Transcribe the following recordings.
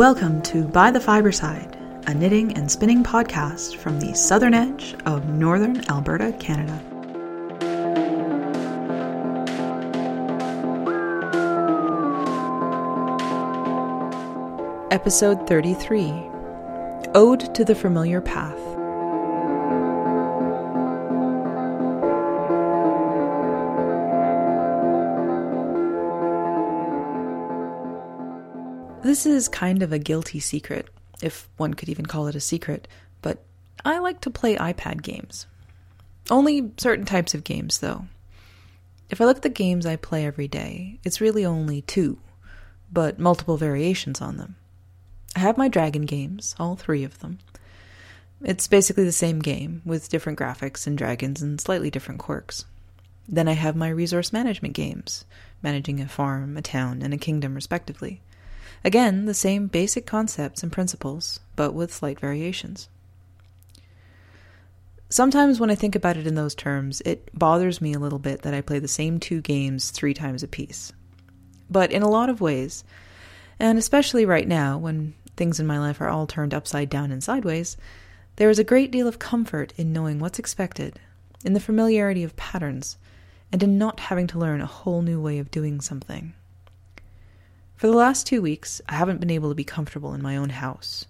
Welcome to By the Fiberside, a knitting and spinning podcast from the southern edge of northern Alberta, Canada. Episode 33 Ode to the Familiar Path. This is kind of a guilty secret, if one could even call it a secret, but I like to play iPad games. Only certain types of games, though. If I look at the games I play every day, it's really only two, but multiple variations on them. I have my dragon games, all three of them. It's basically the same game, with different graphics and dragons and slightly different quirks. Then I have my resource management games, managing a farm, a town, and a kingdom, respectively. Again, the same basic concepts and principles, but with slight variations. Sometimes when I think about it in those terms, it bothers me a little bit that I play the same two games three times apiece. But in a lot of ways, and especially right now when things in my life are all turned upside down and sideways, there is a great deal of comfort in knowing what's expected, in the familiarity of patterns, and in not having to learn a whole new way of doing something. For the last two weeks, I haven't been able to be comfortable in my own house.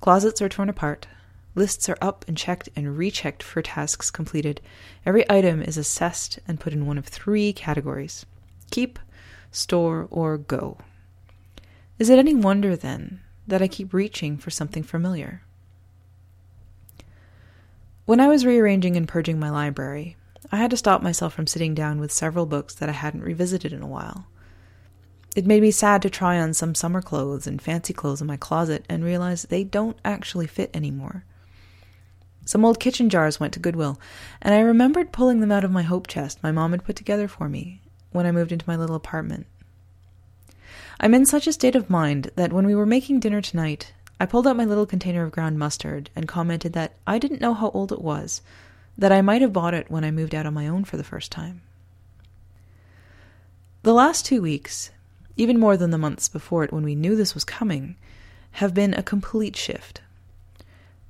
Closets are torn apart, lists are up and checked and rechecked for tasks completed. Every item is assessed and put in one of three categories keep, store, or go. Is it any wonder, then, that I keep reaching for something familiar? When I was rearranging and purging my library, I had to stop myself from sitting down with several books that I hadn't revisited in a while. It made me sad to try on some summer clothes and fancy clothes in my closet and realize they don't actually fit anymore. Some old kitchen jars went to Goodwill, and I remembered pulling them out of my hope chest my mom had put together for me when I moved into my little apartment. I'm in such a state of mind that when we were making dinner tonight, I pulled out my little container of ground mustard and commented that I didn't know how old it was, that I might have bought it when I moved out on my own for the first time. The last two weeks, even more than the months before it when we knew this was coming, have been a complete shift.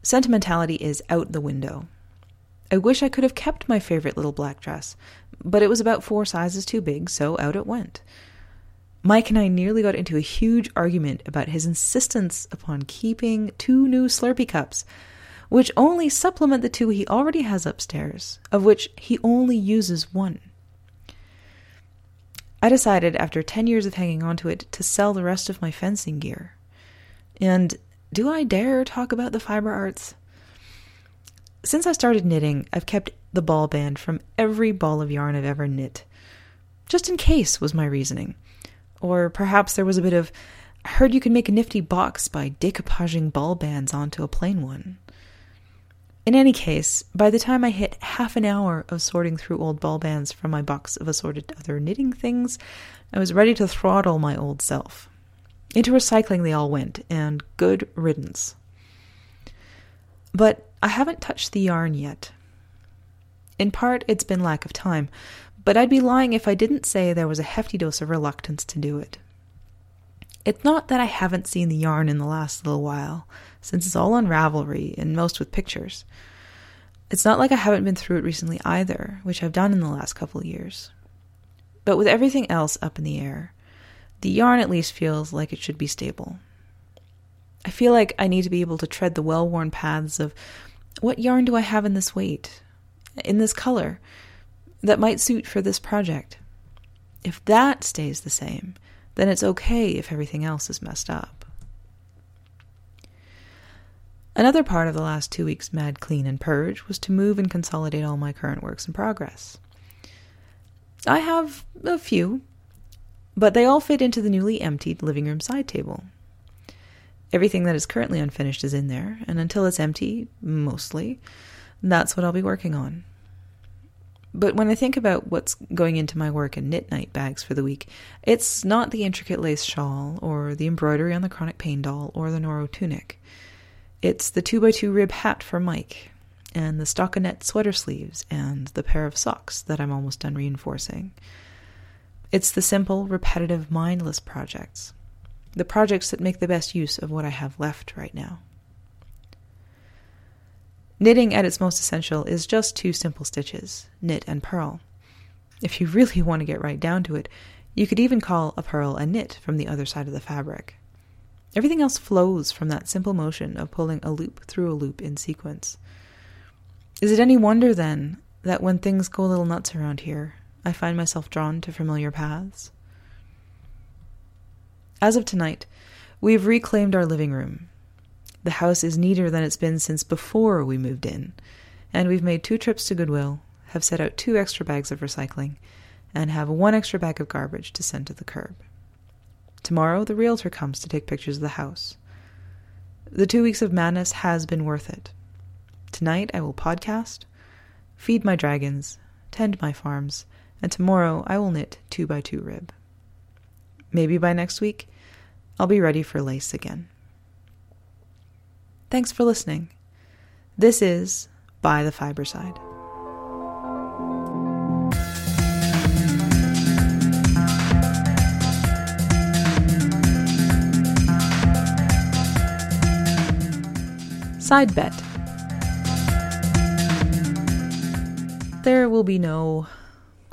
Sentimentality is out the window. I wish I could have kept my favorite little black dress, but it was about four sizes too big, so out it went. Mike and I nearly got into a huge argument about his insistence upon keeping two new Slurpee cups, which only supplement the two he already has upstairs, of which he only uses one. I decided, after 10 years of hanging on to it, to sell the rest of my fencing gear. And do I dare talk about the fiber arts? Since I started knitting, I've kept the ball band from every ball of yarn I've ever knit. Just in case, was my reasoning. Or perhaps there was a bit of, I heard you can make a nifty box by decoupaging ball bands onto a plain one. In any case, by the time I hit half an hour of sorting through old ball bands from my box of assorted other knitting things, I was ready to throttle my old self. Into recycling they all went, and good riddance. But I haven't touched the yarn yet. In part, it's been lack of time, but I'd be lying if I didn't say there was a hefty dose of reluctance to do it. It's not that I haven't seen the yarn in the last little while since it's all on Ravelry and most with pictures. It's not like I haven't been through it recently either, which I've done in the last couple years. But with everything else up in the air, the yarn at least feels like it should be stable. I feel like I need to be able to tread the well worn paths of what yarn do I have in this weight, in this color, that might suit for this project. If that stays the same, then it's okay if everything else is messed up. Another part of the last two weeks' mad clean and purge was to move and consolidate all my current works in progress. I have a few, but they all fit into the newly emptied living room side table. Everything that is currently unfinished is in there, and until it's empty, mostly, that's what I'll be working on. But when I think about what's going into my work and knit night bags for the week, it's not the intricate lace shawl, or the embroidery on the chronic pain doll, or the Noro tunic. It's the 2x2 rib hat for Mike, and the stockinette sweater sleeves, and the pair of socks that I'm almost done reinforcing. It's the simple, repetitive, mindless projects. the projects that make the best use of what I have left right now. Knitting at its most essential is just two simple stitches knit and purl. If you really want to get right down to it, you could even call a purl a knit from the other side of the fabric. Everything else flows from that simple motion of pulling a loop through a loop in sequence. Is it any wonder, then, that when things go a little nuts around here, I find myself drawn to familiar paths? As of tonight, we've reclaimed our living room. The house is neater than it's been since before we moved in, and we've made two trips to Goodwill, have set out two extra bags of recycling, and have one extra bag of garbage to send to the curb. Tomorrow, the realtor comes to take pictures of the house. The two weeks of madness has been worth it. Tonight, I will podcast, feed my dragons, tend my farms, and tomorrow I will knit two by two rib. Maybe by next week, I'll be ready for lace again. Thanks for listening. This is By the Fiber Side. Side bet. There will be no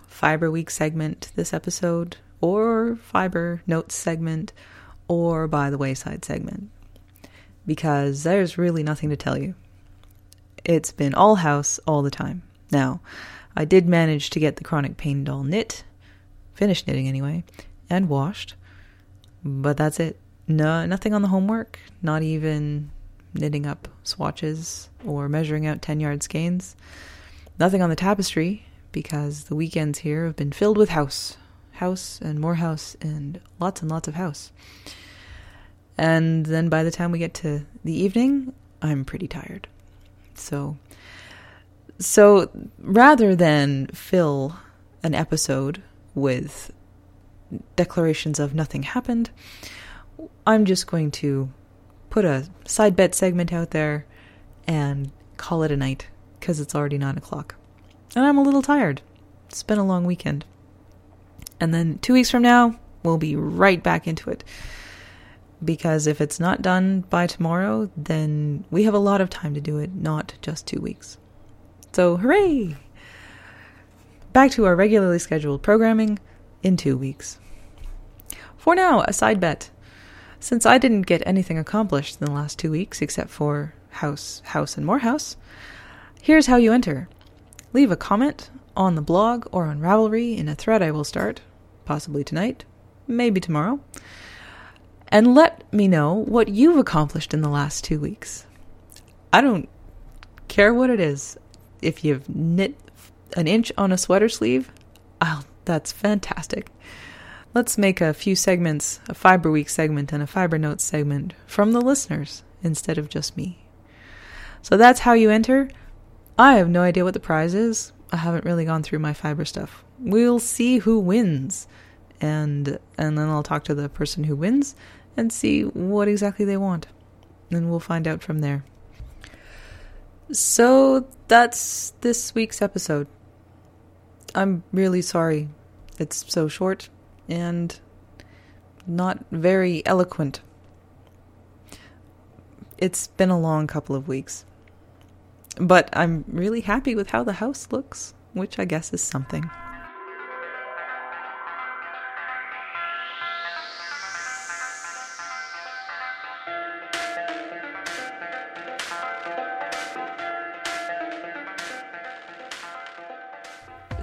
Fiber Week segment this episode, or Fiber Notes segment, or By the Wayside segment, because there's really nothing to tell you. It's been all house all the time. Now, I did manage to get the chronic pain doll knit, finished knitting anyway, and washed, but that's it. No, nothing on the homework, not even knitting up swatches or measuring out 10 yard skeins. Nothing on the tapestry because the weekends here have been filled with house, house and more house and lots and lots of house. And then by the time we get to the evening, I'm pretty tired. So so rather than fill an episode with declarations of nothing happened, I'm just going to put a side bet segment out there and call it a night because it's already nine o'clock. And I'm a little tired. It's been a long weekend. And then two weeks from now, we'll be right back into it. Because if it's not done by tomorrow, then we have a lot of time to do it, not just two weeks. So, hooray! Back to our regularly scheduled programming in two weeks. For now, a side bet. Since I didn't get anything accomplished in the last two weeks except for house, house, and more house, here's how you enter. Leave a comment on the blog or on Ravelry in a thread I will start, possibly tonight, maybe tomorrow, and let me know what you've accomplished in the last two weeks. I don't care what it is. If you've knit an inch on a sweater sleeve, oh, that's fantastic. Let's make a few segments, a Fiber Week segment and a Fiber Notes segment from the listeners instead of just me. So that's how you enter. I have no idea what the prize is. I haven't really gone through my fiber stuff. We'll see who wins. And and then I'll talk to the person who wins and see what exactly they want. And we'll find out from there. So that's this week's episode. I'm really sorry it's so short and not very eloquent. It's been a long couple of weeks. But I'm really happy with how the house looks, which I guess is something.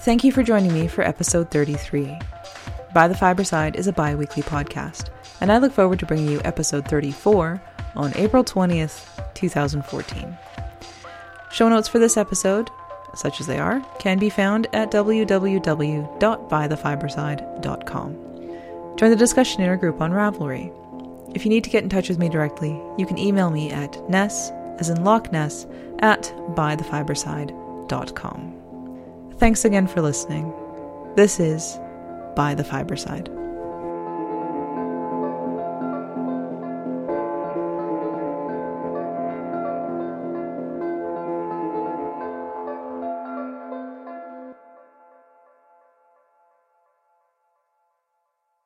Thank you for joining me for episode 33. By the Fiberside is a bi weekly podcast, and I look forward to bringing you episode 34 on April 20th, 2014. Show notes for this episode, such as they are, can be found at www.bythefiberside.com. Join the discussion in our group on Ravelry. If you need to get in touch with me directly, you can email me at ness, as in Loch Ness, at bythefiberside.com. Thanks again for listening. This is by the fiber side.